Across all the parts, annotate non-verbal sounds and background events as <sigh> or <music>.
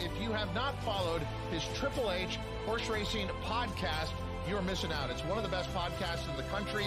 If you have not followed his Triple H horse racing podcast, you're missing out. It's one of the best podcasts in the country.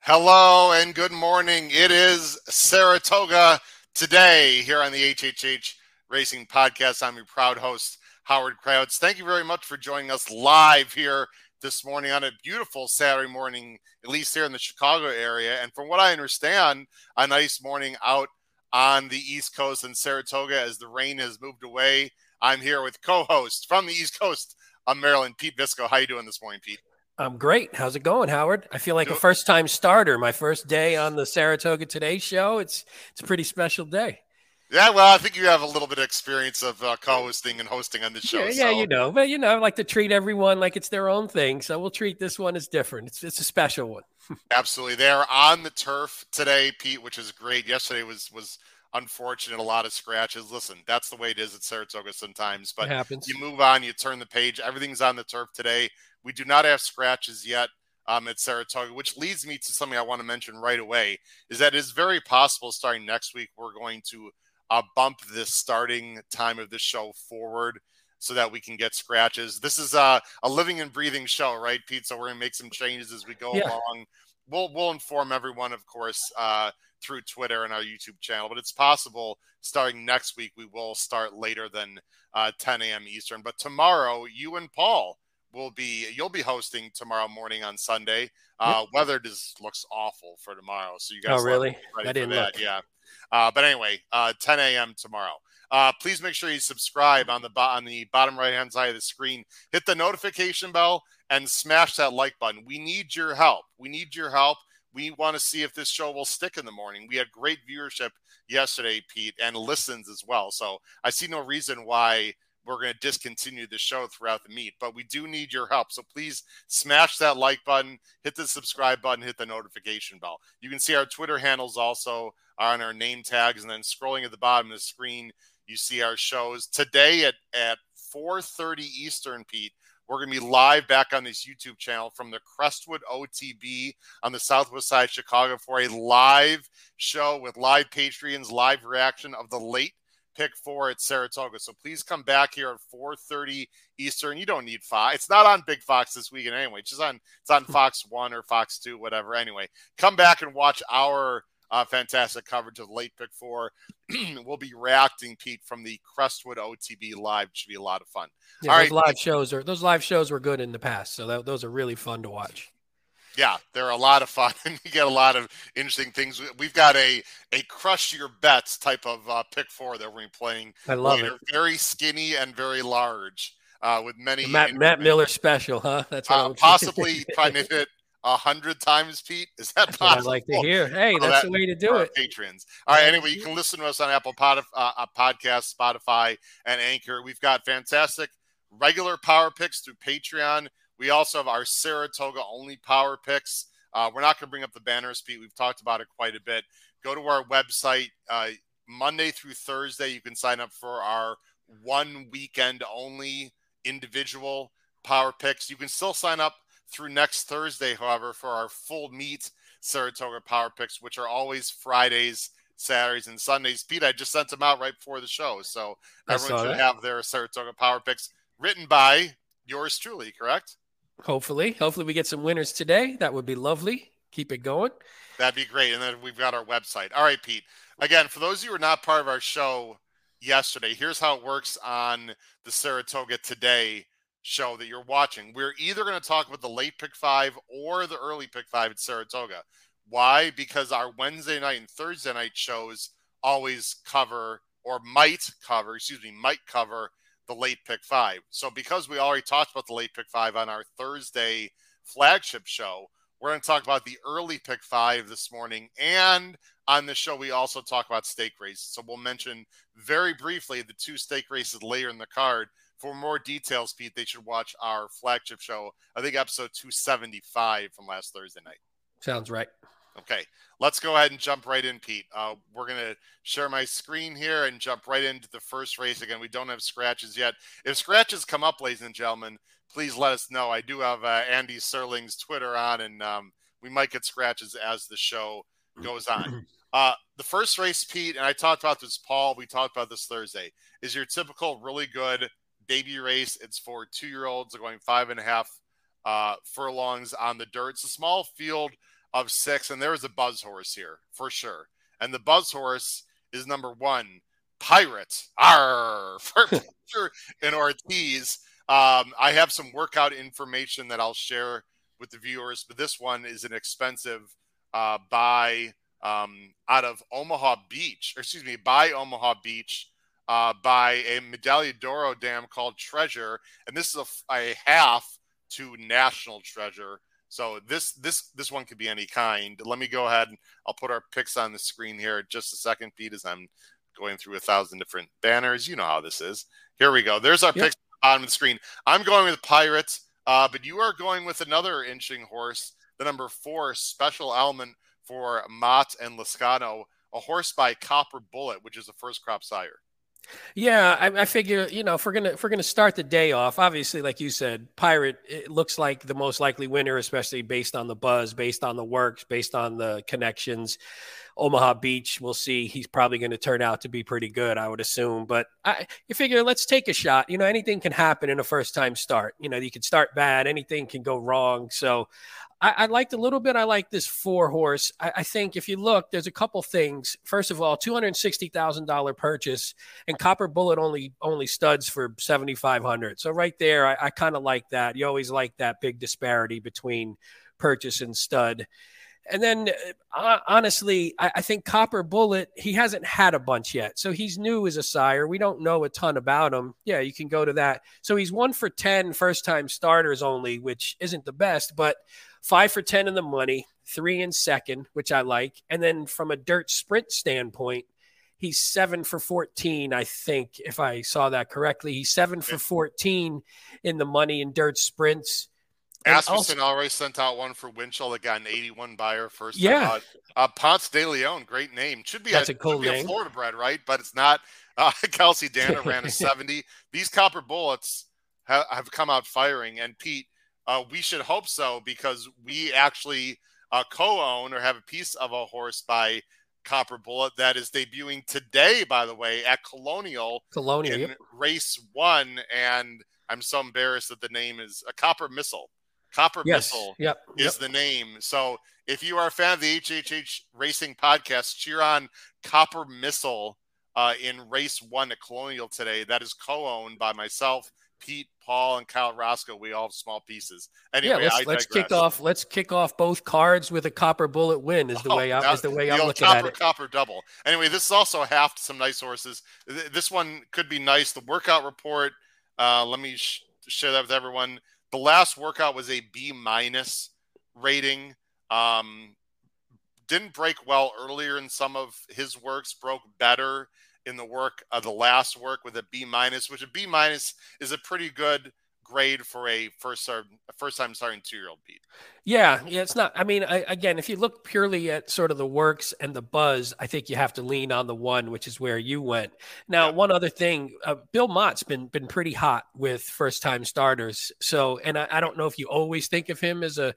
Hello and good morning. It is Saratoga today here on the HHH Racing Podcast. I'm your proud host, Howard Kravets. Thank you very much for joining us live here this morning on a beautiful Saturday morning, at least here in the Chicago area. And from what I understand, a nice morning out on the East Coast in Saratoga as the rain has moved away. I'm here with co-host from the East Coast of Maryland, Pete Visco. How you doing this morning, Pete? I'm great. How's it going, Howard? I feel like a first time starter. My first day on the Saratoga Today show. It's it's a pretty special day. Yeah, well, I think you have a little bit of experience of uh, co-hosting and hosting on the show. Yeah, yeah, so. you know, but you know, I like to treat everyone like it's their own thing. So we'll treat this one as different. It's it's a special one. <laughs> Absolutely, they're on the turf today, Pete, which is great. Yesterday was was unfortunate, a lot of scratches. Listen, that's the way it is at Saratoga sometimes. But it happens. You move on, you turn the page. Everything's on the turf today. We do not have scratches yet um, at Saratoga, which leads me to something I want to mention right away. Is that it's very possible starting next week we're going to uh, bump this starting time of the show forward so that we can get scratches. This is a, a living and breathing show, right, Pete? So we're going to make some changes as we go yeah. along. We'll we'll inform everyone, of course, uh, through Twitter and our YouTube channel. But it's possible starting next week we will start later than uh, 10 a.m. Eastern. But tomorrow, you and Paul will be you'll be hosting tomorrow morning on Sunday. Uh, yep. Weather just looks awful for tomorrow, so you guys. Oh, really? I didn't that. Look. Yeah. Uh, but anyway, uh, 10 a.m. tomorrow. Uh, please make sure you subscribe on the bo- on the bottom right hand side of the screen. Hit the notification bell and smash that like button. We need your help. We need your help. We want to see if this show will stick in the morning. We had great viewership yesterday, Pete, and listens as well. So I see no reason why we're going to discontinue the show throughout the meet, but we do need your help. So please smash that like button, hit the subscribe button, hit the notification bell. You can see our Twitter handles also on our name tags, and then scrolling at the bottom of the screen, you see our shows today at at 4:30 Eastern. Pete, we're going to be live back on this YouTube channel from the Crestwood OTB on the southwest side of Chicago for a live show with live Patreons, live reaction of the late pick four at Saratoga. So please come back here at 4:30 Eastern. You don't need Fox. It's not on Big Fox this weekend anyway. It's just on it's on <laughs> Fox One or Fox Two, whatever. Anyway, come back and watch our uh, fantastic coverage of the late pick four. <clears throat> we'll be reacting, Pete, from the Crestwood OTB live. It should be a lot of fun. Yeah, All those right. live shows are those live shows were good in the past, so that, those are really fun to watch yeah, they're a lot of fun, <laughs> and you get a lot of interesting things. We've got a a crush your bets type of uh, pick four that we're playing. I love later. it. Very skinny and very large, uh, with many. Matt, Matt Miller special, huh? That's what uh, possibly trying to hit a hundred times, Pete. Is that that's possible? I'd like to hear. Hey, that's that, the way to do it. Patrons. All right. Anyway, you can listen to us on Apple Pod, uh, Podcast, Spotify, and Anchor. We've got fantastic regular power picks through Patreon. We also have our Saratoga only power picks. Uh, we're not going to bring up the banners, Pete. We've talked about it quite a bit. Go to our website uh, Monday through Thursday. You can sign up for our one weekend only individual power picks. You can still sign up through next Thursday, however, for our full meet Saratoga power picks, which are always Fridays, Saturdays, and Sundays. Pete, I just sent them out right before the show. So everyone should that. have their Saratoga power picks written by yours truly, correct? Hopefully, hopefully we get some winners today. That would be lovely. Keep it going. That'd be great. And then we've got our website. All right, Pete. Again, for those of you who are not part of our show yesterday, here's how it works on the Saratoga Today show that you're watching. We're either going to talk about the late pick five or the early pick five at Saratoga. Why? Because our Wednesday night and Thursday night shows always cover or might cover, excuse me, might cover the late pick five. So because we already talked about the late pick five on our Thursday flagship show, we're going to talk about the early pick five this morning. And on the show, we also talk about stake races. So we'll mention very briefly the two stake races later in the card. For more details, Pete, they should watch our flagship show. I think episode 275 from last Thursday night. Sounds right. Okay, let's go ahead and jump right in, Pete. Uh, we're going to share my screen here and jump right into the first race. Again, we don't have scratches yet. If scratches come up, ladies and gentlemen, please let us know. I do have uh, Andy Serling's Twitter on, and um, we might get scratches as the show goes on. <clears throat> Uh, the first race, Pete, and I talked about this, Paul. We talked about this Thursday. Is your typical really good debut race? It's for two year olds going five and a half uh, furlongs on the dirt. It's a small field of six, and there is a buzz horse here for sure. And the buzz horse is number one, Pirate. Arr, <laughs> for in Ortiz. Um, I have some workout information that I'll share with the viewers, but this one is an expensive uh, buy um, out of Omaha Beach, excuse me, by Omaha Beach, uh, by a Medaglia d'Oro dam called Treasure, and this is a, a, half to National Treasure. So this this this one could be any kind. Let me go ahead and I'll put our picks on the screen here just a second, Pete, as I'm going through a thousand different banners. You know how this is. Here we go. There's our yep. picks on the screen. I'm going with Pirates, uh, but you are going with another inching horse, the number four special element for Mott and Lezcano, a horse by Copper Bullet, which is a first crop sire. Yeah, I, I, figure you know if we're gonna if we're gonna start the day off, obviously, like you said, Pirate it looks like the most likely winner, especially based on the buzz, based on the works, based on the connections. Omaha Beach, we'll see. He's probably going to turn out to be pretty good, I would assume. But I, you figure, let's take a shot. You know, anything can happen in a first time start. You know, you can start bad, anything can go wrong. So I, I, liked a little bit. I like this four horse. I, I, think if you look, there's a couple things. First of all, two hundred sixty thousand dollar purchase, and Copper Bullet only only studs for seventy five hundred. So right there, I, I kind of like that. You always like that big disparity between purchase and stud. And then, uh, honestly, I, I, think Copper Bullet, he hasn't had a bunch yet. So he's new as a sire. We don't know a ton about him. Yeah, you can go to that. So he's one for 10 first time starters only, which isn't the best, but five for 10 in the money, three in second, which I like. And then from a dirt sprint standpoint, he's seven for 14, I think, if I saw that correctly. He's seven for 14 in the money in dirt sprints. Asmussen already sent out one for Winchell that got an 81 Beyer first. Yeah. Uh, Ponce de Leon, great name. Should be That's a, a cool name. A Florida bred, right? But it's not. <laughs> Uh, Kelsey Dana ran a <laughs> 70. These copper bullets ha- have come out firing. And Pete, uh, we should hope so because we actually uh, co-own or have a piece of a horse by Copper Bullet that is debuting today, by the way, at Colonial. Colonial yep. race one, and I'm so embarrassed that the name is a Copper Missile. Copper yes. Missile yep. is yep. the name. So if you are a fan of the HHH Racing podcast, cheer on Copper Missile uh, in race one at Colonial today. That is co-owned by myself Pete, Paul, and Kyle Roscoe, we all have small pieces. Anyway, yeah, let's, let's kick off. Let's kick off both cards with a copper bullet win. Is the oh, way I, is the way the I'm looking copper, at it. Copper double. Anyway, this is also half to some nice horses. This one could be nice. The workout report. Uh, let me sh- share that with everyone. The last workout was a B minus rating. Um, didn't break well earlier in some of his works. Broke better in the work of the last work with a B minus, which a B minus is a pretty good grade for a first start, first time starting two year old Pete. Yeah, yeah, it's not. I mean, I, again, if you look purely at sort of the works and the buzz, I think you have to lean on the one, which is where you went. Now, yeah. one other thing, uh, Bill Mott's been been pretty hot with first time starters. So, and I, I don't know if you always think of him as a,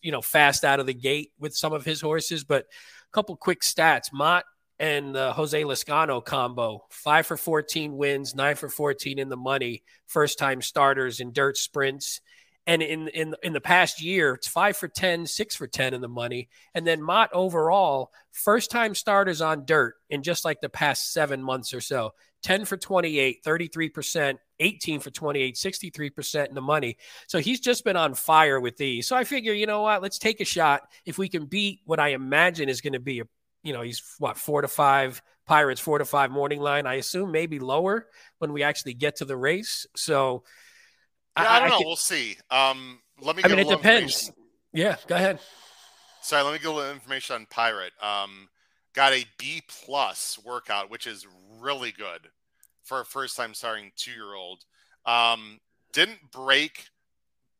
you know, fast out of the gate with some of his horses, but a couple quick stats. Mott and the Jose Lezcano combo. Five for 14 wins, nine for 14 in the money, first time starters in dirt sprints. And in, in in the past year, it's five for 10, six for 10 in the money. And then Mott overall, first time starters on dirt in just like the past seven months or so. 10 for 28, 33%, 18 for 28, 63% in the money. So he's just been on fire with these. So I figure, you know what? Let's take a shot. If we can beat what I imagine is going to be a you know, he's what four to five Pirates, four to five morning line. I assume maybe lower when we actually get to the race. So yeah, I, I don't know. Can, we'll see. Um, let me. I mean, it depends. Yeah, go ahead. Sorry, let me get a little information on Pirate. Um, got a B plus workout, which is really good for a first time starting two year old. Um, didn't break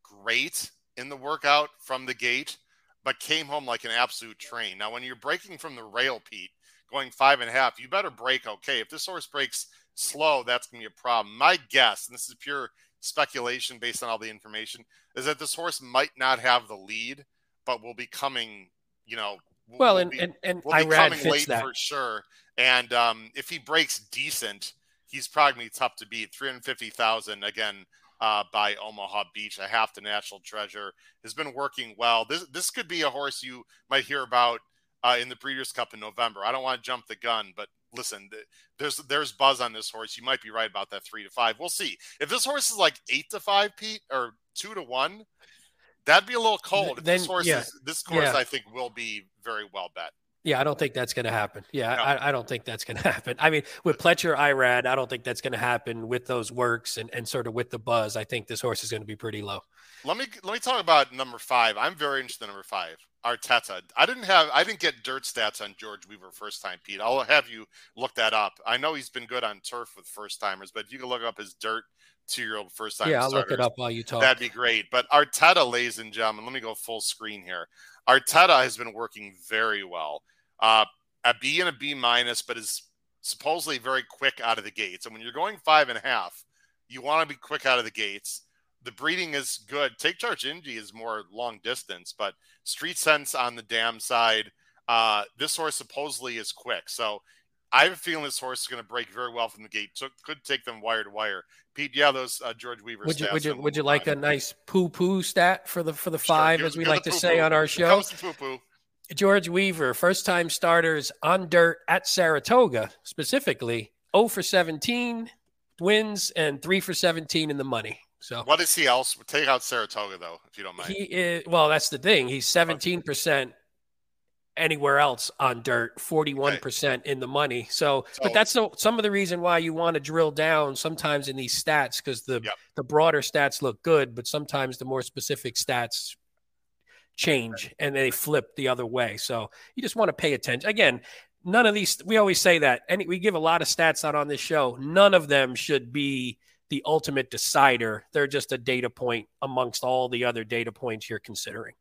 great in the workout from the gate but came home like an absolute train. Now, when you're breaking from the rail, Pete, going five and a half, you better break okay. If this horse breaks slow, that's going to be a problem. My guess, and this is pure speculation based on all the information, is that this horse might not have the lead, but will be coming, you know, well, and, be, and and will Irad fits late that. for sure. And um, if he breaks decent, he's probably tough to beat. Three hundred fifty thousand again uh, by Omaha Beach, a half the national treasure, has been working well. This this could be a horse you might hear about uh, in the Breeders' Cup in November. I don't want to jump the gun, but listen, there's there's buzz on this horse. You might be right about that three to five. We'll see. If this horse is like eight to five, Pete, or two to one, that'd be a little cold. If then, this horse yeah. is this course, yeah. I think will be very well bet. Yeah, I don't think that's going to happen. Yeah, no. I, I, don't think that's going <laughs> to happen. I mean, with Pletcher Irad, I don't think that's going to happen with those works and, and sort of with the buzz. I think this horse is going to be pretty low. Let me let me talk about number five. I'm very interested in number five, Arteta. I didn't have I didn't get dirt stats on George Weaver first time, Pete. I'll have you look that up. I know he's been good on turf with first timers, but if you can look up his dirt two year old first time. Yeah, I'll starters, look it up while you talk. That'd be great. But Arteta, ladies and gentlemen, let me go full screen here. Arteta has been working very well. Uh, a B and a B minus, but is supposedly very quick out of the gates. And when you're going five and a half, you want to be quick out of the gates. The breeding is good. Take Charge Indy is more long distance, but Street Sense on the dam side. Uh, this horse supposedly is quick. So I have a feeling this horse is going to break very well from the gate. So could take them wire to wire. Pete, yeah, those uh, George Weaver. Would you would you would you like a nice poo poo stat for the for the five, sure, as we like to say on our show? Poo poo. George Weaver, first time starters on dirt at Saratoga, specifically 0 for 17 wins and 3 for 17 in the money. So what is he else? Take out Saratoga though, if you don't mind. He is well, that's the thing. He's 17% anywhere else on dirt, 41% okay. in the money. So, so, but that's some of the reason why you want to drill down sometimes in these stats because the yep. the broader stats look good, but sometimes the more specific stats change and they flip the other way. So you just want to pay attention. Again, none of these, we always say that, and we give a lot of stats out on this show. None of them should be the ultimate decider. They're just a data point amongst all the other data points you're considering.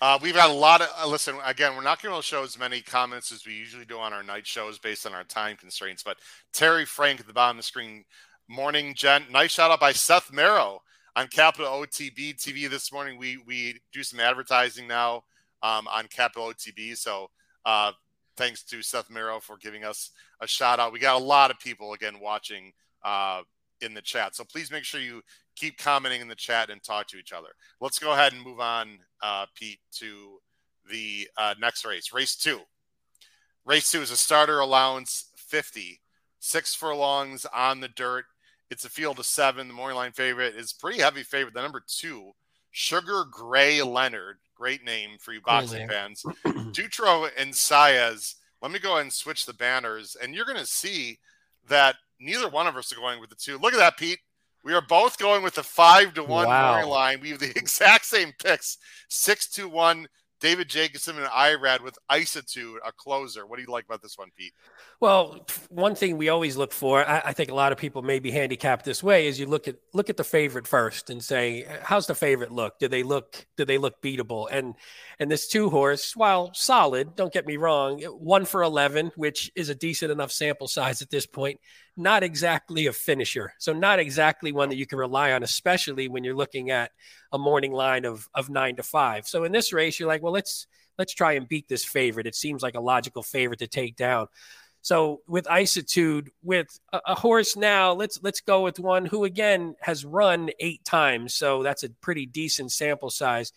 Uh, we've had a lot of uh, listen. Again, we're not going to show as many comments as we usually do on our night shows based on our time constraints. But Terry Frank at the bottom of the screen, morning, gent. Nice shout out by Seth Merrow on Capital OTB TV this morning. We we do some advertising now um, on Capital OTB. So uh, thanks to Seth Merrow for giving us a shout out. We got a lot of people again watching uh, in the chat. So please make sure you keep commenting in the chat and talk to each other. Let's go ahead and move on, uh, Pete, to the uh, next race, race two. Race two is a starter allowance 50, six furlongs on the dirt it's a field of seven. The morning line favorite is pretty heavy favorite. The number two, Sugar Gray Leonard. Great name for you boxing cool fans. <clears throat> Dutrow and Saez. Let me go ahead and switch the banners, and you're going to see that neither one of us are going with the two. Look at that, Pete. We are both going with the five to one wow. morning line. We have the <laughs> exact same picks: six to one David Jacobson and Irad with Isitude, a closer. What do you like about this one, Pete? Well, one thing we always look for, I, I, think a lot of people may be handicapped this way, is you look at look at the favorite first and say, how's the favorite look? Do they look do they look beatable? And and this two horse, while solid, don't get me wrong, one for eleven, which is a decent enough sample size at this point, not exactly a finisher. So not exactly one that you can rely on, especially when you're looking at a morning line of of nine to five. So in this race, you're like, well, let's let's try and beat this favorite. It seems like a logical favorite to take down. So with Isitude, with a, a, horse now, let's let's go with one who again has run eight times. So that's a pretty decent sample size.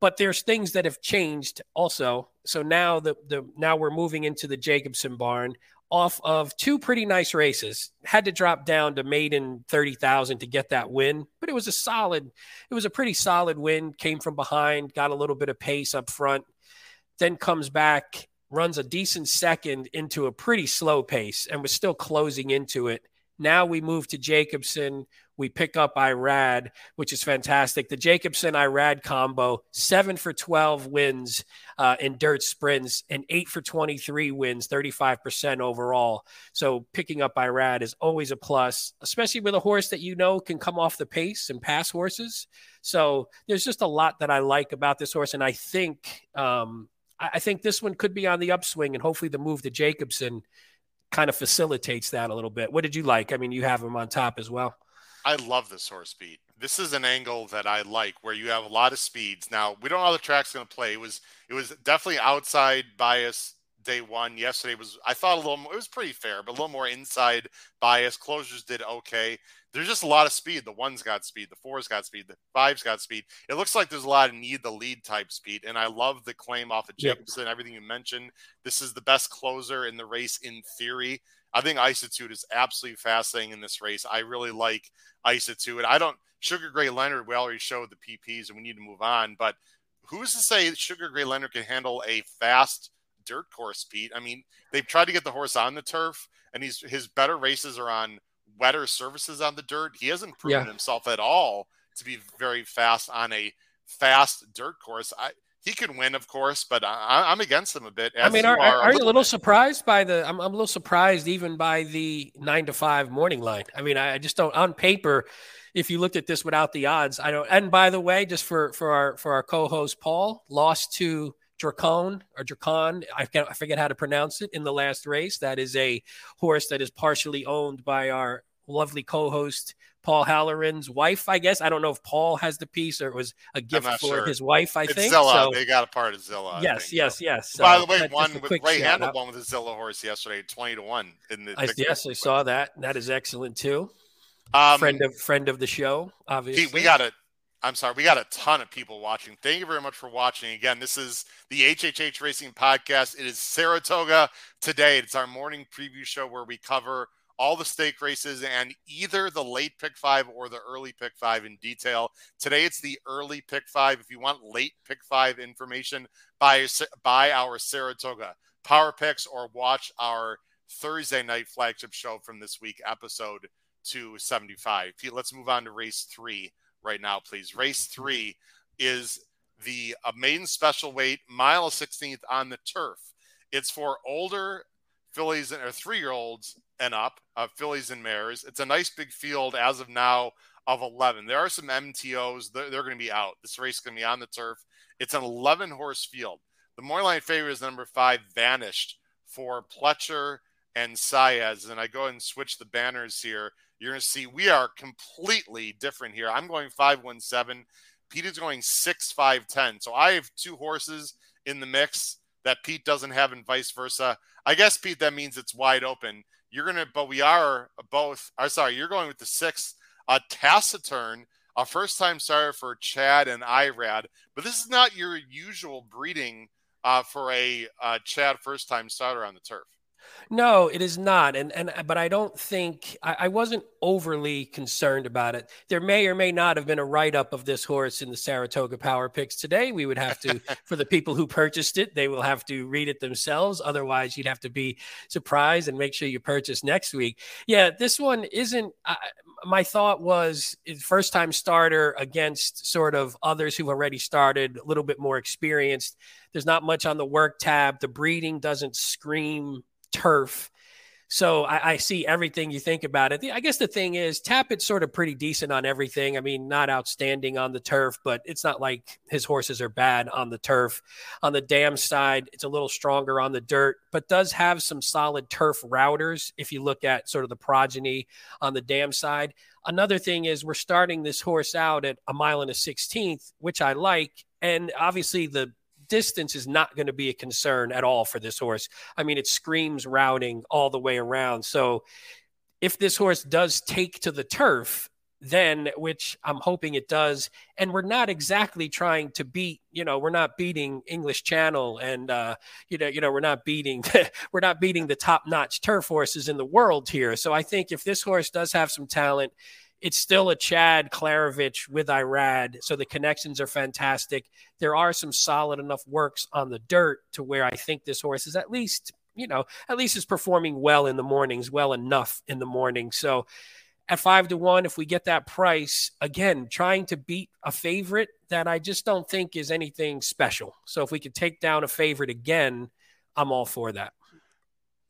But there's things that have changed also. So now the the now we're moving into the Jacobson barn off of two pretty nice races. Had to drop down to maiden 30,000 to get that win, but it was a solid, it was a pretty solid win. Came from behind, got a little bit of pace up front, then comes back, runs a decent second into a pretty slow pace and was still closing into it. Now we move to Jacobson. We pick up Irad, which is fantastic. The Jacobson Irad combo, seven for 12 wins uh, in dirt sprints and eight for 23 wins, 35% overall. So picking up Irad is always a plus, especially with a horse that you know can come off the pace and pass horses. So there's just a lot that I like about this horse. And I think, um, I think this one could be on the upswing and hopefully the move to Jacobson kind of facilitates that a little bit. What did you like? I mean, you have him on top as well. I love this horse beat. this is an angle that I like where you have a lot of speeds. Now we don't know how the track's going to play. It was it was definitely outside bias day one. Yesterday was I thought a little more, it was pretty fair, but a little more inside bias. Closures did okay. There's just a lot of speed. The ones got speed, the fours got speed, the fives got speed. It looks like there's a lot of need the lead type speed, and I love the claim off of Jacobson. Yep. Everything you mentioned. This is the best closer in the race in theory. I think Isitude is absolutely fascinating in this race. I really like Isitude. I don't Sugar Gray Leonard. We already showed the PPs, and we need to move on. But who's to say Sugar Gray Leonard can handle a fast dirt course, Pete. I mean, they've tried to get the horse on the turf, and he's his better races are on wetter surfaces on the dirt. He hasn't proven yeah. himself at all to be very fast on a fast dirt course. I he can win, of course, but I, am against him a bit. I mean, are, are, are, you a little bit. surprised by the? I'm, I'm a little surprised even by the nine to five morning line. I mean, I just don't on paper. If you looked at this without the odds, I don't. And by the way, just for for our for our co-host Paul, lost to Dracon or Dracon, I, I forget how to pronounce it in the last race. That is a horse that is partially owned by our lovely co-host Paul Halloran's wife. I guess I don't know if Paul has the piece or it was a gift for sure. his wife. I it's think Zilla. So, they got a part of Zilla. Yes, think, yes, yes. So, By the way, one with Ray Handal one with the Zilla horse yesterday, twenty to one in the. I, yes, I saw that. That is excellent too. Um, friend of friend of the show, obviously. we got it. I'm sorry, we got a ton of people watching. Thank you very much for watching. Again, this is the HHH Racing Podcast. It is Saratoga today. It's our morning preview show where we cover all the stake races and either the late pick five or the early pick five in detail. Today it's the early pick five. If you want late pick five information, buy buy our Saratoga Power Picks or watch our Thursday night flagship show from this week, episode 275. Let's move on to race three right now, please. Race three is the uh, maiden special weight mile 16th on the turf. It's for older fillies and or three year olds and up, uh, fillies and mares. It's a nice big field as of now of 11. There are some MTOs, they're, they're going to be out. This race is going to be on the turf. It's an 11 horse field. The Moorline favorite is number five, Vanished, for Pletcher and Saez. And I go and switch the banners here. You're going to see we are completely different here. I'm going 517. Pete is going 6'5'10. So I have two horses in the mix that Pete doesn't have, and vice versa. I guess, Pete, that means it's wide open. You're to, but we are both, I'm sorry, you're going with the sixth. a taciturn, a first time starter for Chad and Irad. But this is not your usual breeding uh, for a uh, Chad first time starter on the turf. No, it is not, and and but I don't think I, I, wasn't overly concerned about it. There may or may not have been a write up of this horse in the Saratoga Power Picks today. We would have to, <laughs> for the people who purchased it, they will have to read it themselves. Otherwise, you'd have to be surprised and make sure you purchase next week. Yeah, this one isn't. Uh, my thought was first time starter against sort of others who've already started, a little bit more experienced. There's not much on the work tab. The breeding doesn't scream turf. So I, I, see everything you think about it. I guess the thing is, Tapit's sort of pretty decent on everything. I mean, not outstanding on the turf, but it's not like his horses are bad on the turf. On the dam side, it's a little stronger on the dirt, but does have some solid turf routers if you look at sort of the progeny on the dam side. Another thing is, we're starting this horse out at a mile and a 16th, which I like. And obviously, the distance is not going to be a concern at all for this horse. I mean, it screams routing all the way around. So if this horse does take to the turf, then which I'm hoping it does, and we're not exactly trying to beat, you know, we're not beating English Channel, and uh, you know, you know, we're not beating, <laughs> we're not beating the top-notch turf horses in the world here. So I think if this horse does have some talent, it's still a Chad Klaravich with Irad. So the connections are fantastic. There are some solid enough works on the dirt to where I think this horse is at least, you know, at least is performing well in the mornings, well enough in the morning. So at five to one, if we get that price, again, trying to beat a favorite that I just don't think is anything special. So if we could take down a favorite again, I'm all for that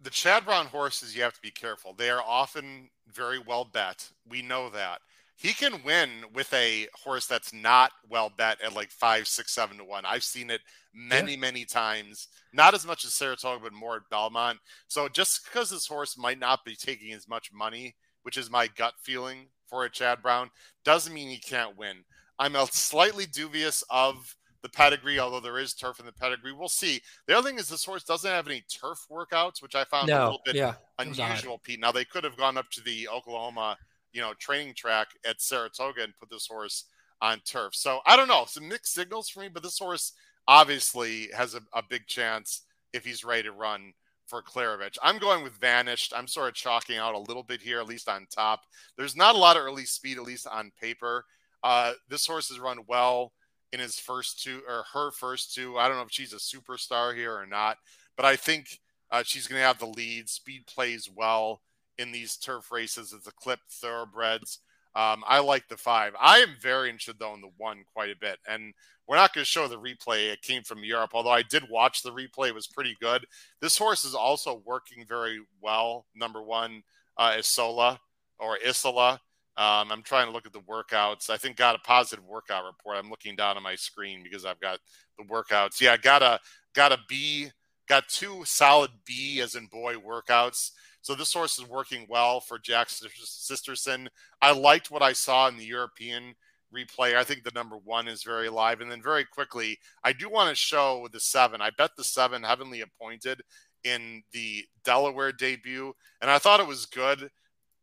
the Chad Brown horses, you have to be careful. They are often very well bet. We know that. He can win with a horse that's not well bet at like five, six, seven to one. I've seen it many, yeah. many times. Not as much as Saratoga, but more at Belmont. So just because this horse might not be taking as much money, which is my gut feeling for a Chad Brown, doesn't mean he can't win. I'm a slightly dubious of the pedigree, although there is turf in the pedigree. We'll see. The other thing is this horse doesn't have any turf workouts, which I found no, a little bit yeah, unusual, Pete. Now they could have gone up to the Oklahoma, you know, training track at Saratoga and put this horse on turf. So I don't know. Some mixed signals for me, but this horse obviously has a, a big chance if he's ready to run for Klaravich. I'm going with Vanished. I'm sort of chalking out a little bit here, at least on top. There's not a lot of early speed, at least on paper. Uh, this horse has run well in his first two or her first two. I don't know if she's a superstar here or not, but I think uh, she's going to have the lead. Speed plays well in these turf races. It's a clip thoroughbreds. Um, I like the five. I am very interested though in the one quite a bit, and we're not going to show the replay. It came from Europe, although I did watch the replay. It was pretty good. This horse is also working very well. Number one, uh, Isola or Isola. Um, I'm trying to look at the workouts. I think got a positive workout report. I'm looking down on my screen because I've got the workouts. Yeah, got a got a B, got two solid B as in boy workouts. So this horse is working well for Jack Sisterson. I liked what I saw in the European replay. I think the number one is very live. And then very quickly, I do want to show the seven. I bet the seven heavenly appointed in the Delaware debut, and I thought it was good.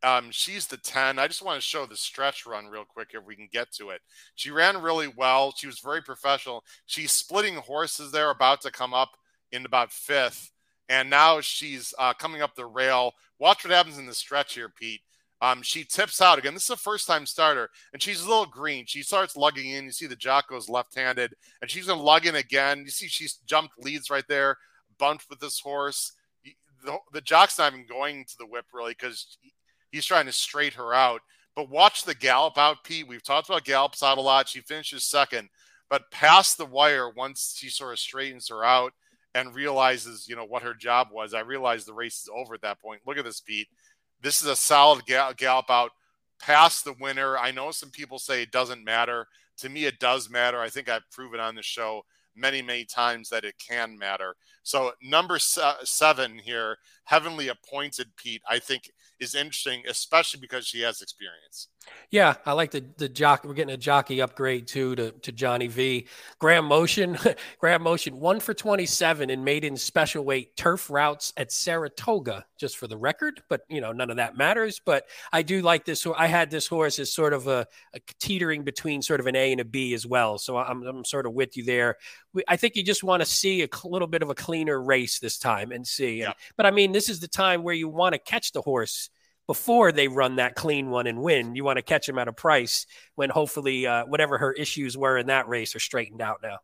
Um, she's the 10. I just want to show the stretch run real quick if we can get to it. She ran really well. She was very professional. She's splitting horses there, about to come up in about fifth. And now she's uh, coming up the rail. Watch what happens in the stretch here, Pete. Um, she tips out again. This is a first time starter, and she's a little green. She starts lugging in. You see the Jocko's left handed, and she's going to lug in again. You see she's jumped leads right there, bumped with this horse. The, the jock's not even going to the whip really because He's trying to straight her out. But watch the gallop out, Pete. We've talked about gallops out a lot. She finishes second, but past the wire once she sort of straightens her out and realizes, you know, what her job was. I realized the race is over at that point. Look at this, Pete. This is a solid gallop out past the winner. I know some people say it doesn't matter. To me, it does matter. I think I've proven on the show many, many times that it can matter. So, number seven here, Heavenly Appointed Pete, I think is interesting, especially because she has experience. Yeah, I like the the jockey. We're getting a jockey upgrade too to to Johnny V. Graham Motion, <laughs> Graham Motion, one for twenty seven and made in special weight turf routes at Saratoga, just for the record. But you know, none of that matters. But I do like this. I had this horse as sort of a, a teetering between sort of an A and a B as well. So I'm I'm sort of with you there. I think you just want to see a little bit of a cleaner race this time and see. And, But I mean, this is the time where you want to catch the horse before they run that clean one and win. You want to catch them at a price when hopefully uh, whatever her issues were in that race are straightened out now.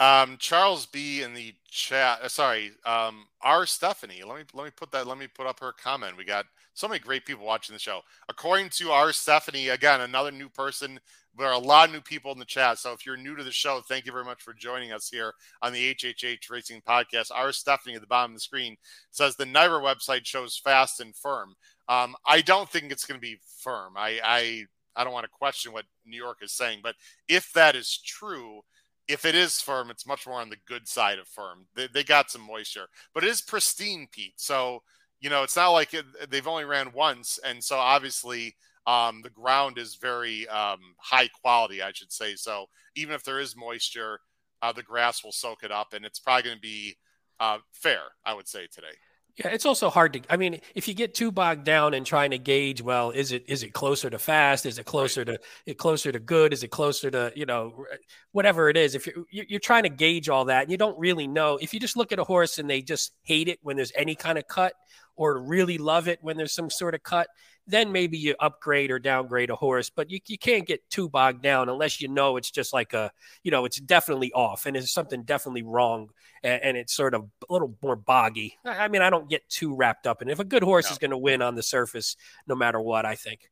Um, Charles B in the chat. Uh, sorry, um, R Stephanie. Let me let me put that. Let me put up her comment. We got so many great people watching the show. According to R Stephanie, again another new person. There are a lot of new people in the chat. So if you're new to the show, thank you very much for joining us here on the HHH Racing Podcast. R Stephanie at the bottom of the screen says the NYRA website shows fast and firm. Um, I don't think it's going to be firm. I, I I don't want to question what New York is saying, but if that is true, if it is firm, it's much more on the good side of firm. They, they got some moisture, but it is pristine, Pete. So you know, it's not like it, they've only ran once, and so obviously um, the ground is very um, high quality, I should say. So even if there is moisture, uh, the grass will soak it up, and it's probably going to be uh, fair, I would say today. Yeah, it's also hard to. I mean, if you get too bogged down in trying to gauge, well, is it is it closer to fast? Is it closer right. to it closer to good? Is it closer to you know whatever it is? If you're you're trying to gauge all that, and you don't really know. If you just look at a horse and they just hate it when there's any kind of cut, or really love it when there's some sort of cut, then maybe you upgrade or downgrade a horse. But you, you can't get too bogged down unless you know it's just like a, you know, it's definitely off and there's something definitely wrong and, and it's sort of a little more boggy. I mean, I don't get too wrapped up in it. If a good horse no. is going to win on the surface, no matter what, I think.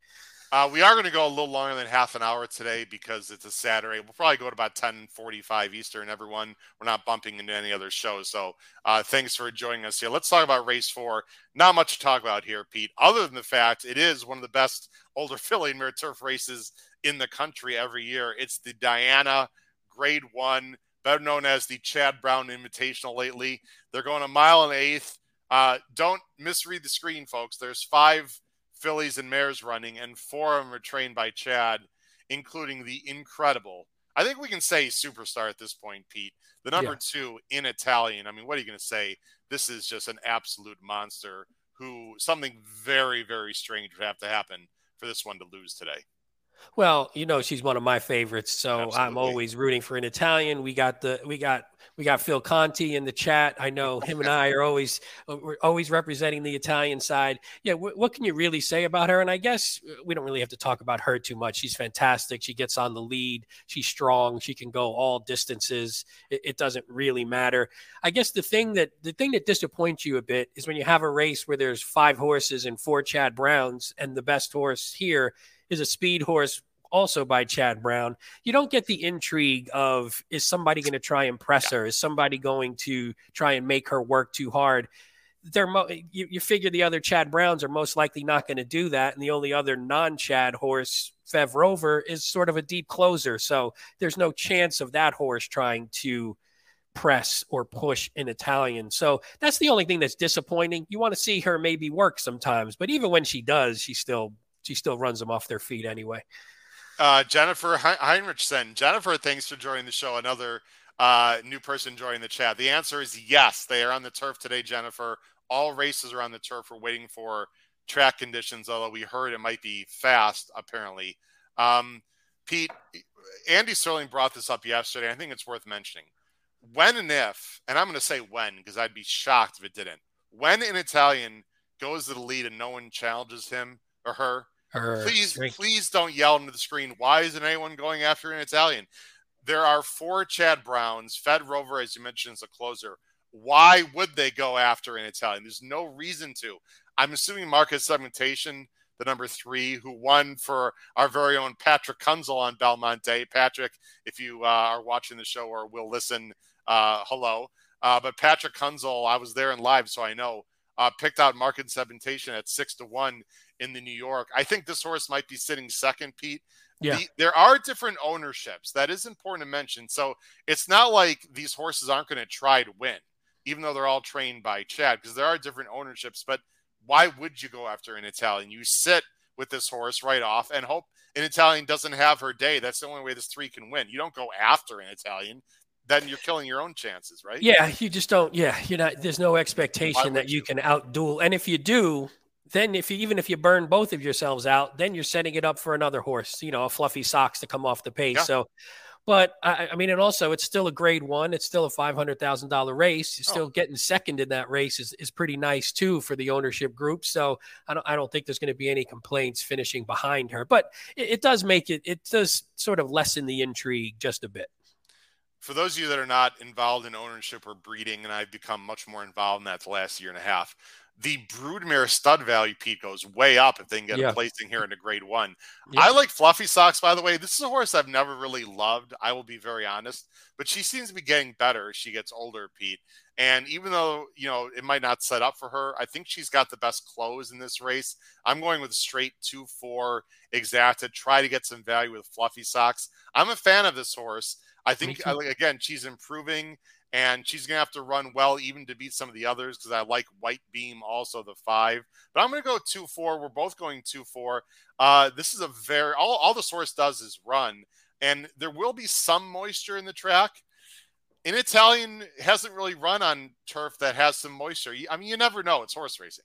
Uh, we are going to go a little longer than half an hour today because it's a Saturday. We'll probably go to about 10:45 Eastern. Everyone, we're not bumping into any other shows. So, uh, thanks for joining us here. Let's talk about race four. Not much to talk about here, Pete, other than the fact it is one of the best older filly and mare turf races in the country every year. It's the Diana Grade One, better known as the Chad Brown Invitational. Lately, they're going a mile and eighth. Uh, don't misread the screen, folks. There's five fillies and mares running, and four of them are trained by Chad, including the incredible. I think we can say superstar at this point, Pete. The number yeah. two in Italian. I mean, what are you going to say? This is just an absolute monster. Who something very, very strange would have to happen for this one to lose today. Well, you know she's one of my favorites, so Absolutely. I'm always rooting for an Italian. We got the we got we got Phil Conti in the chat. I know him and I are always uh, we're always representing the Italian side. Yeah, w- what can you really say about her? And I guess uh, we don't really have to talk about her too much. She's fantastic. She gets on the lead. She's strong. She can go all distances. It, it doesn't really matter. I guess the thing that the thing that disappoints you a bit is when you have a race where there's five horses and four Chad Browns, and the best horse here is a speed horse also by Chad Brown. You don't get the intrigue of is somebody going to try and press yeah. her? Is somebody going to try and make her work too hard? They're mo- you, you figure the other Chad Browns are most likely not going to do that, and the only other non-Chad horse, Fev Rover, is sort of a deep closer. So there's no chance of that horse trying to press or push in Italian. So that's the only thing that's disappointing. You want to see her maybe work sometimes, but even when she does, she still she still runs them off their feet anyway. Uh, Jennifer Heinrichsen. Jennifer, thanks for joining the show. Another uh, new person joining the chat. The answer is yes. They are on the turf today, Jennifer. All races are on the turf. We're waiting for track conditions, although we heard it might be fast, apparently. Um, Pete, Andy Serling brought this up yesterday. I think it's worth mentioning. When and if, and I'm going to say when because I'd be shocked if it didn't. When an Italian goes to the lead and no one challenges him or her, her please, please don't yell into the screen. Why isn't anyone going after an Italian? There are four Chad Browns. Fev Rover, as you mentioned, is a closer. Why would they go after an Italian? There's no reason to. I'm assuming market segmentation, the number three, who won for our very own Patrick Kunzel on Belmont Day. Patrick, if you uh, are watching the show or will listen, uh, hello. Uh, but Patrick Kunzel, I was there in live, so I know, uh, picked out market segmentation at six to one in the New York. I think this horse might be sitting second, Pete. Yeah. The, there are different ownerships. That is important to mention. So it's not like these horses aren't going to try to win, even though they're all trained by Chad, because there are different ownerships. But why would you go after an Italian? You sit with this horse right off and hope an Italian doesn't have her day. That's the only way this three can win. You don't go after an Italian. Then you're killing your own chances, right? Yeah, you just don't. Yeah, you're not. There's no expectation that you, you can outduel, and if you do, then if you even if you burn both of yourselves out, then you're setting it up for another horse, you know, a fluffy socks to come off the pace. Yeah. So, but I, I, mean, and also it's still a grade one. It's still a five hundred thousand dollar race. Oh. Still getting second in that race is, is pretty nice too for the ownership group. So I don't I don't think there's going to be any complaints finishing behind her. But it, it does make it it does sort of lessen the intrigue just a bit for those of you that are not involved in ownership or breeding, and I've become much more involved in that the last year and a half, the broodmare stud value, Pete, goes way up if they can get yeah. a placing here into grade one. Yeah. I like Fluffy Socks, by the way. This is a horse I've never really loved. I will be very honest, but she seems to be getting better as she gets older, Pete. And even though, you know, it might not set up for her, I think she's got the best close in this race. I'm going with a straight 2 4 exacta, try to get some value with Fluffy Socks. I'm a fan of this horse. I think, again, she's improving and she's going to have to run well even to beat some of the others because I like White Beam also the five. But I'm going to go two four. We're both going two four. Uh, this is a very all all the source does is run, and there will be some moisture in the track. In Italian hasn't really run on turf that has some moisture. I mean, you never know. It's horse racing.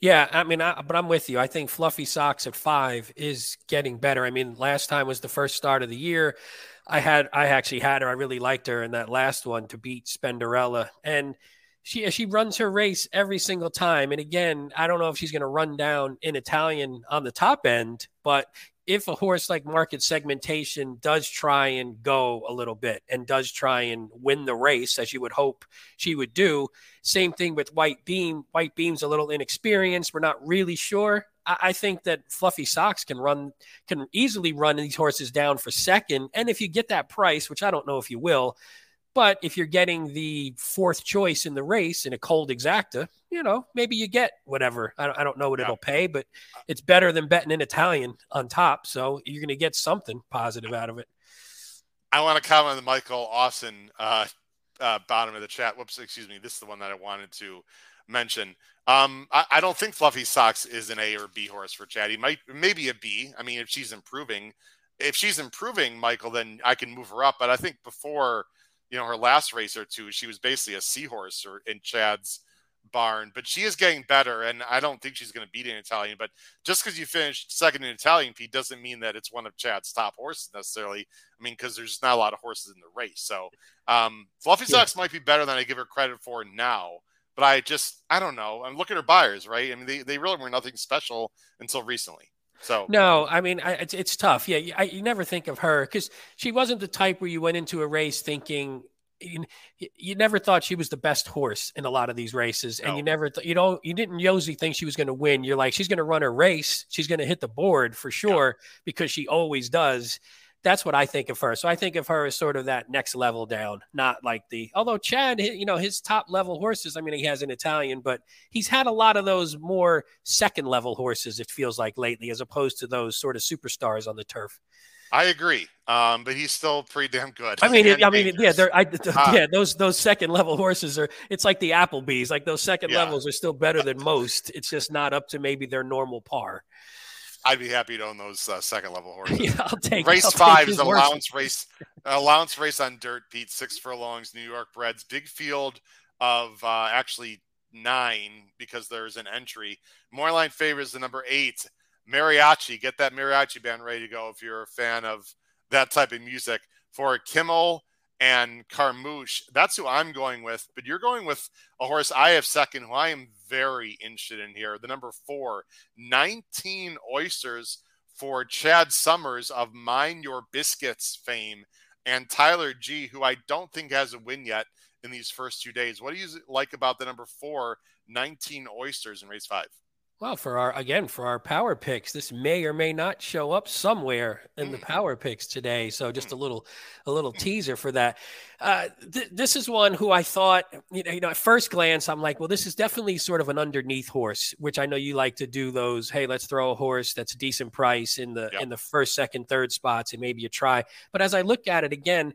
Yeah, I mean, I, but I'm with you. I think Fluffy Socks at five is getting better. I mean, last time was the first start of the year. I had I actually had her. I really liked her in that last one to beat Spendarella, and she uh, she runs her race every single time. And again, I don't know if she's going to run down in Italian on the top end, but if a horse like market segmentation does try and go a little bit and does try and win the race as you would hope she would do same thing with white beam white beam's a little inexperienced we're not really sure I think that Fluffy Socks can run, can easily run these horses down for second. And if you get that price, which I don't know if you will, but if you're getting the fourth choice in the race in a cold exacta, you know, maybe you get whatever. I don't, I don't know what yeah. it'll pay, but it's better than betting an Italian on top. So you're going to get something positive out of it. I want to comment on the Michael Austin uh, uh, bottom of the chat. Whoops, excuse me. This is the one that I wanted to mention. Um, I, I, don't think Fluffy Socks is an A or B horse for Chad. He might maybe a B. I mean, if she's improving, if she's improving, Michael, then I can move her up. But I think before, you know, her last race or two, she was basically a C horse or in Chad's barn. But she is getting better, and I don't think she's going to beat an Italian. But just because you finished second in Italian Pete doesn't mean that it's one of Chad's top horses necessarily. I mean, because there's not a lot of horses in the race. So um, Fluffy Socks yeah. might be better than I give her credit for now. But I just, I don't know. I'm looking at her Beyers, right? I mean, they, they really were nothing special until recently. So no, I mean, I, it's, it's tough. Yeah, I, you never think of her because she wasn't the type where you went into a race thinking you, you, never thought she was the best horse in a lot of these races, and no. you never, th- you know, you didn't Yosi think she was going to win. You're like, she's going to run a race, she's going to hit the board for sure yeah. because she always does that's what I think of her. So I think of her as sort of that next level down, not like the. Although Chad, you know, his top level horses. I mean, he has an Italian, but he's had a lot of those more second level horses. It feels like lately, as opposed to those sort of superstars on the turf. I agree, um, but he's still pretty damn good. I mean, I mean, yeah, they're, I, uh, <laughs> yeah, those those second level horses are. It's like the Applebee's. Like those second yeah. levels are still better than most. It's just not up to maybe their normal par. I'd be happy to own those uh, second level <laughs> horses. yeah, I'll take race I'll five is allowance race, allowance race on dirt. Pete six furlongs, New York breds, big field of uh, actually nine because there's an entry. Moreline favors the number eight, mariachi. Get that mariachi band ready to go if you're a fan of that type of music for Kimmel and Carmouche. That's who I'm going with. But you're going with a horse I have second, who I am very interested in here. The number four, 19 oysters for Chad Summers of Mind Your Biscuits fame, and Tyler G, who I don't think has a win yet in these first two days. What do you like about the number four, 19 oysters in race five? Well, for our again for our power picks, this may or may not show up somewhere in the mm. power picks today. So just a little a little teaser for that. Uh, th- this is one who I thought you know, you know at first glance I'm like, well, this is definitely sort of an underneath horse, which I know you like to do those. Hey, let's throw a horse that's a decent price in the yep. in the first, second, third spots, and maybe you try. But as I look at it again.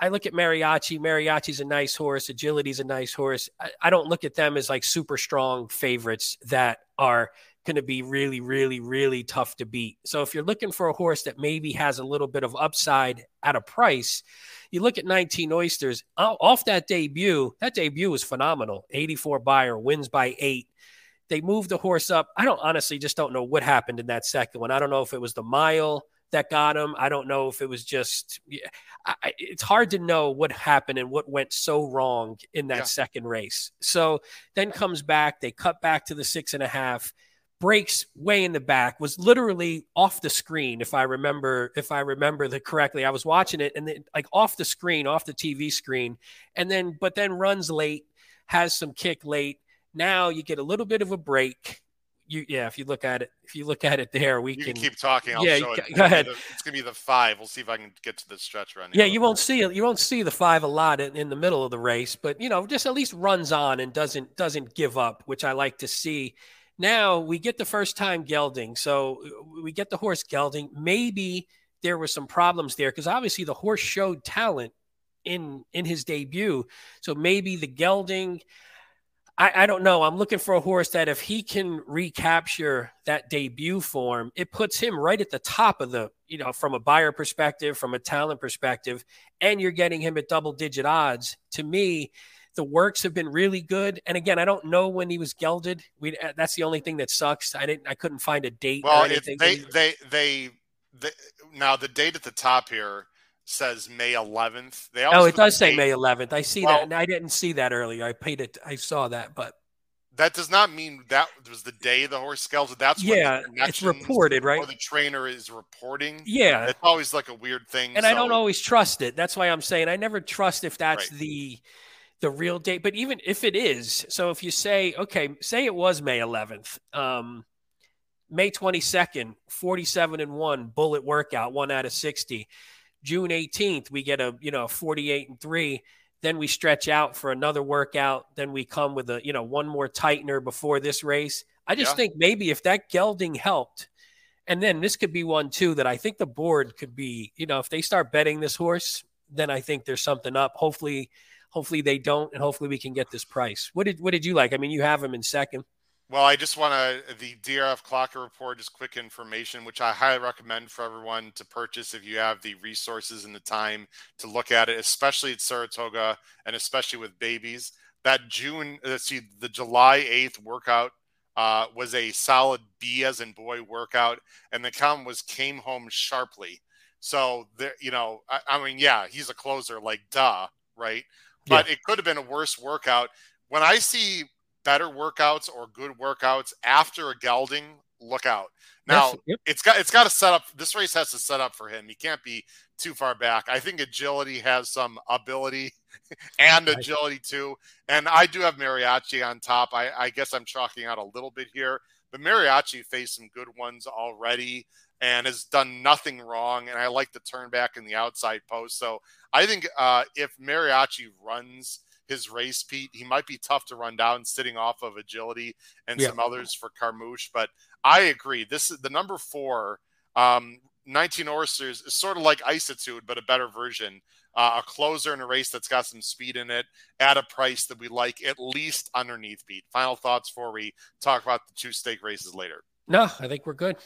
I look at Mariachi. Mariachi's a nice horse. Agility's a nice horse. I, I don't look at them as like super strong favorites that are going to be really, really, really tough to beat. So if you're looking for a horse that maybe has a little bit of upside at a price, you look at 19 Oysters off that debut. That debut was phenomenal. 84 Beyer wins by eight. They moved the horse up. I don't honestly just don't know what happened in that second one. I don't know if it was the mile that got him. I don't know if it was just. I, it's hard to know what happened and what went so wrong in that yeah. second race. So then comes back. They cut back to the six and a half. Breaks way in the back. Was literally off the screen. If I remember, if I remember the correctly, I was watching it and then like off the screen, off the TV screen, and then but then runs late, has some kick late. Now you get a little bit of a break you yeah if you look at it if you look at it there we can, can, keep talking. I'll yeah go ahead. it's gonna be the five. We'll see if i can get to the stretch run yeah you won't see it you won't see the five a lot in, in, the middle of the race but you know just at least runs on and doesn't doesn't give up which i like to see. Now we get the first time gelding so uh, we get the horse gelding. Maybe there were some problems there because obviously the horse showed talent in in his debut. So maybe the gelding I, I don't know. I'm looking for a horse that if he can recapture that debut form, it puts him right at the top of the, you know, from a Beyer perspective, from a talent perspective, and you're getting him at double digit odds. To me, the works have been really good. And again, I don't know when he was gelded. We uh, that's the only thing that sucks. I didn't I couldn't find a date. Well, they, they, they they they now the date at the top here says May 11th. They oh, it does say May 11th. I see well, that, and I didn't see that earlier. I paid it. I saw that, but that does not mean that was the day the horse skeleton. That's yeah, it's reported, right? Or the trainer is reporting. Yeah, it's always like a weird thing, and so. I don't always trust it. That's why I'm saying I never trust if that's right. the the real date. But even if it is, so if you say okay, say it was May 11th, um, May 22nd, 47 and one bullet workout, one out of 60 June 18th, we get a, you know, 48 and three. Then we stretch out for another workout. Then we come with a, you know, one more tightener before this race. I just yeah. think maybe if that gelding helped, and then this could be one too that I think the board could be, you know, if they start betting this horse, then I think there's something up. Hopefully, hopefully they don't, and hopefully we can get this price. What did what did you like? I mean, you have him in second. Well, I just want to the DRF Clocker report, just quick information, which I highly recommend for everyone to purchase if you have the resources and the time to look at it, especially at Saratoga and especially with babies. That June, let's see, the July 8th workout uh, was a solid B as in boy workout, and the comment was came home sharply. So there, you know, I, I mean, yeah, he's a closer, like duh, right? But yeah. it could have been a worse workout. When I see better workouts or good workouts after a gelding, look out. Now yep. it's got it's got to set up. This race has to set up for him. He can't be too far back. I think agility has some ability <laughs> and agility too. And I do have Mariachi on top. I, I guess I'm chalking out a little bit here, but Mariachi faced some good ones already and has done nothing wrong. And I like the turn back in the outside post. So I think uh, if Mariachi runs his race, Pete. He might be tough to run down, sitting off of agility and yeah. some others for Carmouche. But I agree. This is the number four. Um, 19 Oysters is sort of like Isitude, but a better version. Uh, a closer in a race that's got some speed in it at a price that we like at least underneath Pete. Final thoughts before we talk about the two stake races later. No, I think we're good.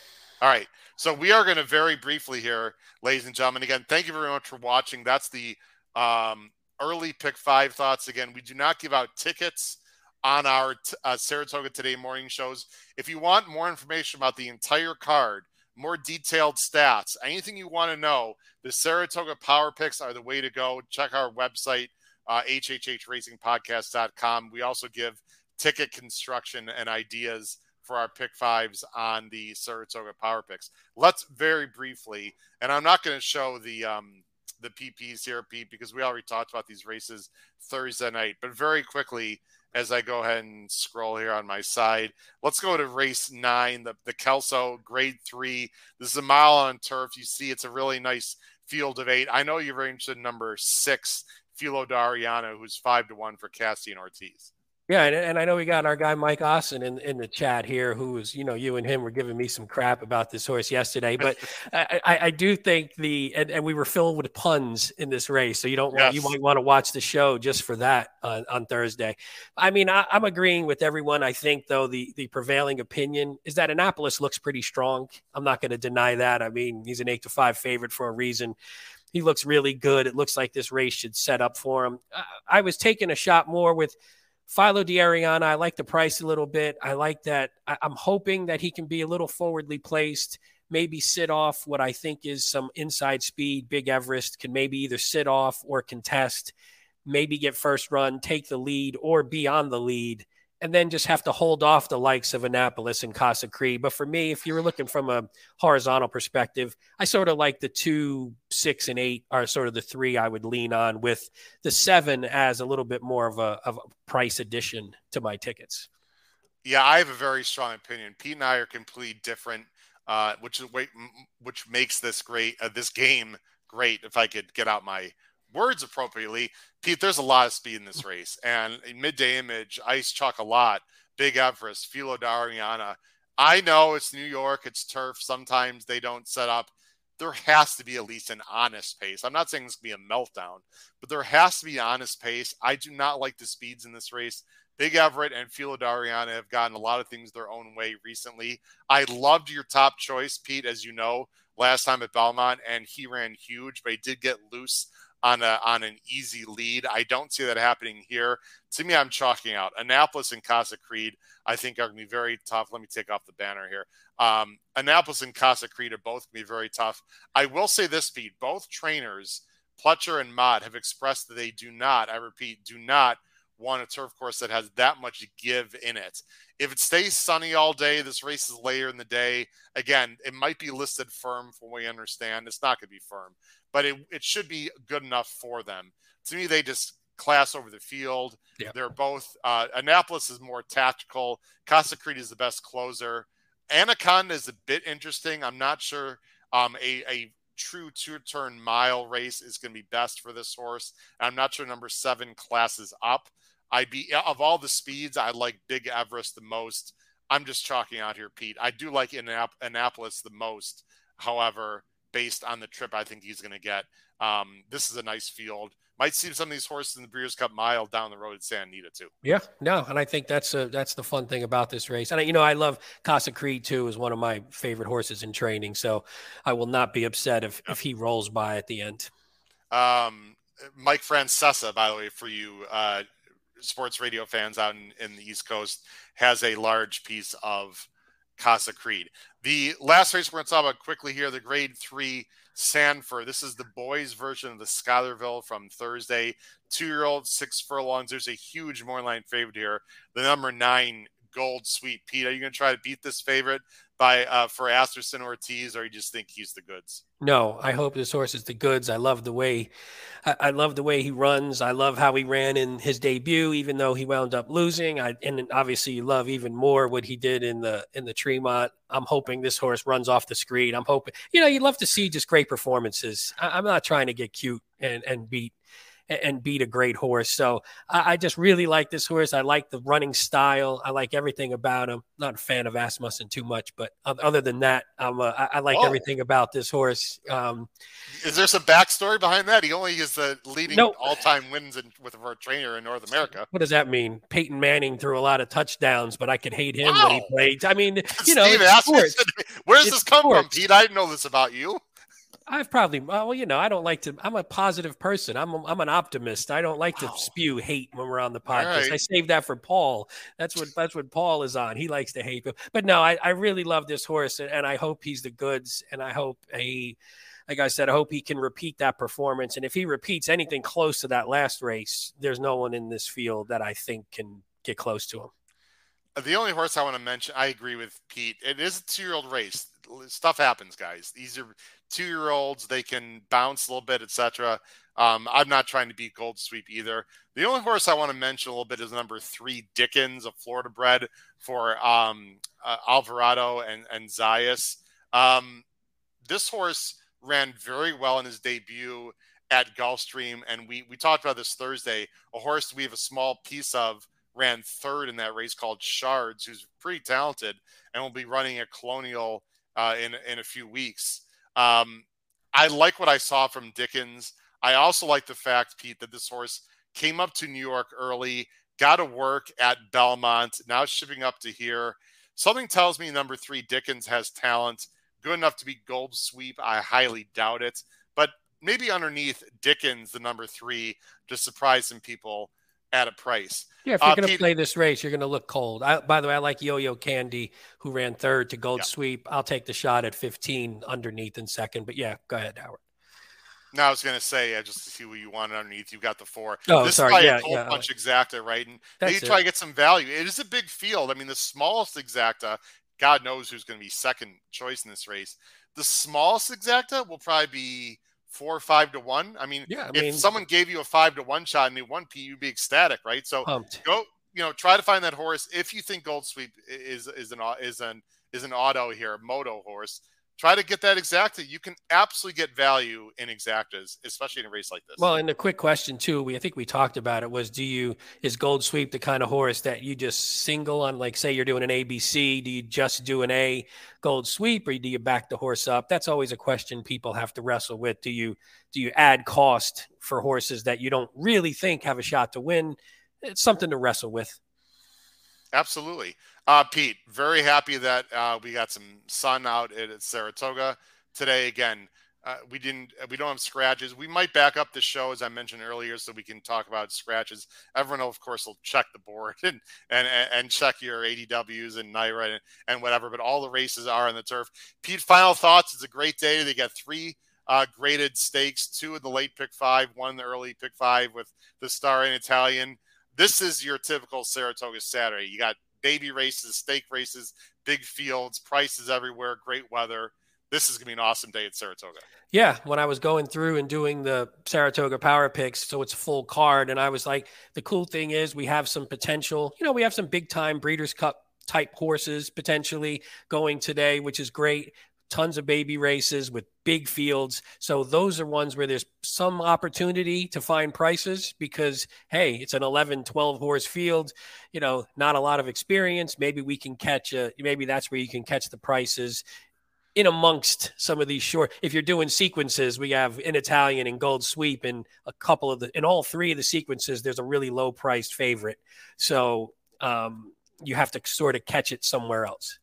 All right. So we are going to very briefly here, ladies and gentlemen. Again, thank you very much for watching. That's the um, early pick five thoughts. Again, we do not give out tickets on our uh, Saratoga Today morning shows. If you want more information about the entire card, more detailed stats, anything you want to know, the Saratoga Power Picks are the way to go. Check our website, uh, hhhracingpodcast.com. We also give ticket construction and ideas for our pick fives on the Saratoga Power Picks. Let's very briefly, and I'm not going to show the um, the PPs here, Pete, because we already talked about these races Thursday night. But very quickly, as I go ahead and scroll here on my side, let's go to race nine, the, the Kelso grade three. This is a mile on turf. You see, it's a really nice field of eight. I know you're interested in number six, Filo D'Ariano, who's five to one for Cassian Ortiz. Yeah, and, and I know we got our guy Mike Austin in, in the chat here, who was, you know, you and him were giving me some crap about this horse yesterday. But <laughs> I, I, I, do think the and, and, we were filled with puns in this race, so you don't yes. want, you might want to watch the show just for that on, on Thursday. I mean, I, am agreeing with everyone. I think though the the prevailing opinion is that Annapolis looks pretty strong. I'm not going to deny that. I mean, he's an eight to five favorite for a reason he looks really good. It looks like this race should set up for him. I was taking a shot more with Filo D'Ariano, I like the price a little bit. I like that. I, am hoping that he can be a little forwardly placed, maybe sit off what I think is some inside speed. Big Everest can maybe either sit off or contest, maybe get first run, take the lead, or be on the lead and then just have to hold off the likes of Annapolis and Casa Creed. But for me, if you were looking from a horizontal perspective, I sort of like the two, six, and eight are sort of the three I would lean on, with the seven as a little bit more of a, of a price addition to my tickets. Yeah, I have a very strong opinion. Pete and I are completely different, uh, which is which makes this great. Uh, this game great. If I could get out my words appropriately, Pete, there's a lot of speed in this race. And midday image, Ice Chalk a lot, Big Everest, Filo D'Ariano. I know it's New York, it's turf. Sometimes they don't set up. There has to be at least an honest pace. I'm not saying this can be a meltdown, but there has to be honest pace. I do not like the speeds in this race. Big Everest and Filo D'Ariano have gotten a lot of things their own way recently. I loved your top choice, Pete, as you know, last time at Belmont, and he ran huge, but he did get loose on a on an easy lead. I don't see that happening here. To me, I'm chalking out Annapolis and Casa Creed. I think are going to be very tough. Let me take off the banner here. Um, Annapolis and Casa Creed are both going to be very tough. I will say this, Pete. Both trainers, Pletcher and Mott, have expressed that they do not. I repeat, do not want a turf course that has that much give in it. If it stays sunny all day, this race is later in the day. Again, it might be listed firm from what we understand. It's not going to be firm but it, it should be good enough for them. To me, they just class over the field. Yeah. They're both uh, Annapolis is more tactical. Casa Creed is the best closer. Anaconda is a bit interesting. I'm not sure um, a, a true two turn mile race is going to be best for this horse. I'm not sure number seven classes up. I'd be of all the speeds, I like Big Everest the most. I'm just chalking out here, Pete. I do like Annapolis the most. However, based on the trip I think he's going to get. Um, this is a nice field. might see some of these horses in the Breeders' Cup Mile down the road at Santa Anita too. Yeah, no, and I think that's a, that's the fun thing about this race. And I, you know, I love Casa Creed too, is one of my favorite horses in training. So I will not be upset if if he rolls by at the end. Um, Mike Francesa, by the way, for you uh, sports radio fans out in, in the East Coast, has a large piece of Casa Creed. The last race we're going to talk about quickly here, the Grade Three Sanford. This is the boys' version of the Schuylerville from Thursday. Two-year-old, six furlongs. There's a huge morning line favorite here. The number nine Gold Sweep Pete. Are you going to try to beat this favorite by uh, for Asmussen Ortiz, or you just think he's the goods? No, I hope this horse is the goods. I love the way, I, I, love the way he runs. I love how he ran in his debut, even though he wound up losing. I and obviously you love even more what he did in the in the Tremont. I'm hoping this horse runs off the screen. I'm hoping, you know, you'd love to see just great performances. I, I'm not trying to get cute and and beat and beat a great horse. So I, I, just really like this horse. I like the running style. I like everything about him. Not a fan of Asmussen too much, but other than that, I'm a, I, I like oh. everything about this horse. Um, is there some backstory behind that? He only is the leading all-time wins in, with a trainer in North America. What does that mean? Peyton Manning threw a lot of touchdowns, but I could hate him wow. when he played. I mean, you know, where does this come sports. from, Pete? I didn't know this about you. I've probably well, you know, I don't like to. I'm a positive person. I'm a, I'm an optimist. I don't like wow. to spew hate when we're on the podcast. Right. I save that for Paul. That's what that's what Paul is on. He likes to hate, people. but no, I, I really love this horse, and, and I hope he's the goods, and I hope he, like I said, I hope he can repeat that performance. And if he repeats anything close to that last race, there's no one in this field that I think can get close to him. Uh, the only horse I want to mention, I agree with Pete. It is a two-year-old race. Stuff happens, guys. These are two year olds, they can bounce a little bit, etc. Um, I'm not trying to beat Gold Sweep either. The only horse I want to mention a little bit is number three, Dickens, a Florida bred for um, uh, Alvarado and, and Zayas. Um, this horse ran very well in his debut at Gulfstream, and we we talked about this Thursday. A horse we have a small piece of ran third in that race called Shards, who's pretty talented and will be running a Colonial uh, in in a few weeks. Um, I like what I saw from Dickens. I also like the fact, Pete, that this horse came up to New York early, got to work at Belmont, now shipping up to here. Something tells me number three, Dickens has talent, good enough to be gold sweep. I highly doubt it, but maybe underneath Dickens, the number three, to surprise some people at a price. Yeah, if you're uh, going to play this race, you're going to look cold. I, by the way, I like Yo Yo Candy, who ran third to Gold yeah. Sweep. I'll take the shot at 15 underneath in second. But yeah, go ahead, Howard. No, I was going to say, uh, just to see what you want underneath, you've got the four. Oh, this sorry. Is yeah, a yeah. punch exacta, right? And That's try to get some value. It is a big field. I mean, the smallest exacta, God knows who's going to be second choice in this race. The smallest exacta will probably be – four or five to one. I mean, yeah, I if mean, someone gave you a five to one shot and they won P, you'd be ecstatic, right? So pumped. go, you know, try to find that horse. If you think Gold Sweep is is an is an is an auto here, moto horse, try to get that exacta. You can absolutely get value in exactas, especially in a race like this. Well, and the quick question too, we I think we talked about it was do you is Gold Sweep the kind of horse that you just single on like say you're doing an ABC, do you just do an A Gold Sweep or do you back the horse up? That's always a question people have to wrestle with. Do you do you add cost for horses that you don't really think have a shot to win? It's something to wrestle with. Absolutely. Uh, Pete, very happy that uh, we got some sun out at Saratoga today. Again, uh, we didn't, we don't have scratches. We might back up the show as I mentioned earlier, so we can talk about scratches. Everyone, of course, will check the board <laughs> and and and check your ADWs and NYRA and, and whatever. But all the races are on the turf. Pete, final thoughts. It's a great day. They got three uh, graded stakes, two in the late pick five, one in the early pick five with the Star in Italian. This is your typical Saratoga Saturday. You got baby races, stake races, big fields, prices everywhere, great weather. This is going to be an awesome day at Saratoga. Yeah, when I was going through and doing the Saratoga Power Picks, so it's a full card, and I was like, the cool thing is we have some potential. You know, we have some big time Breeders' Cup type horses potentially going today, which is great tons of baby races with big fields. So those are ones where there's some opportunity to find prices because hey, it's an 11, 12 horse field, you know, not a lot of experience. Maybe we can catch a maybe that's where you can catch the prices in amongst some of these short. If you're doing sequences, we have in Italian and Gold Sweep, and a couple of the in all three of the sequences, there's a really low priced favorite. So um, you have to sort of catch it somewhere else.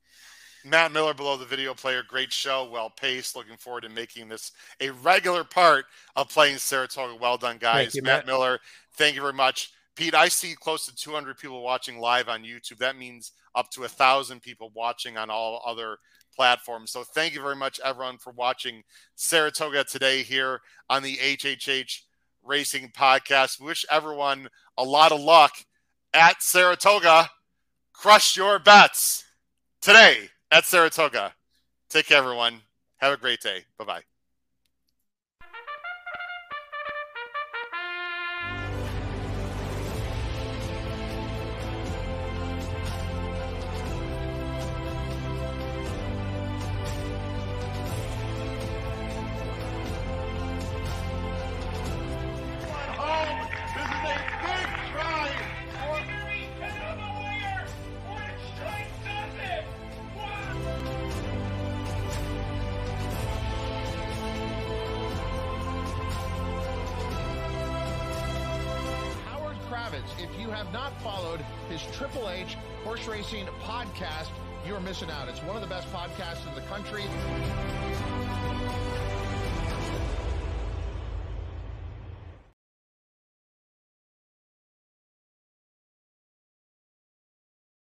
Matt Miller below the video player. Great show, well paced. Looking forward to making this a regular part of playing Saratoga. Well done, guys. You, Matt, Matt Miller, thank you very much. Pete, I see close to 200 people watching live on YouTube. That means up to a thousand people watching on all other platforms. So thank you very much, everyone, for watching Saratoga today here on the HHH Racing Podcast. Wish everyone a lot of luck at Saratoga. Crush your bets today at Saratoga. Take care, everyone. Have a great day. Bye bye.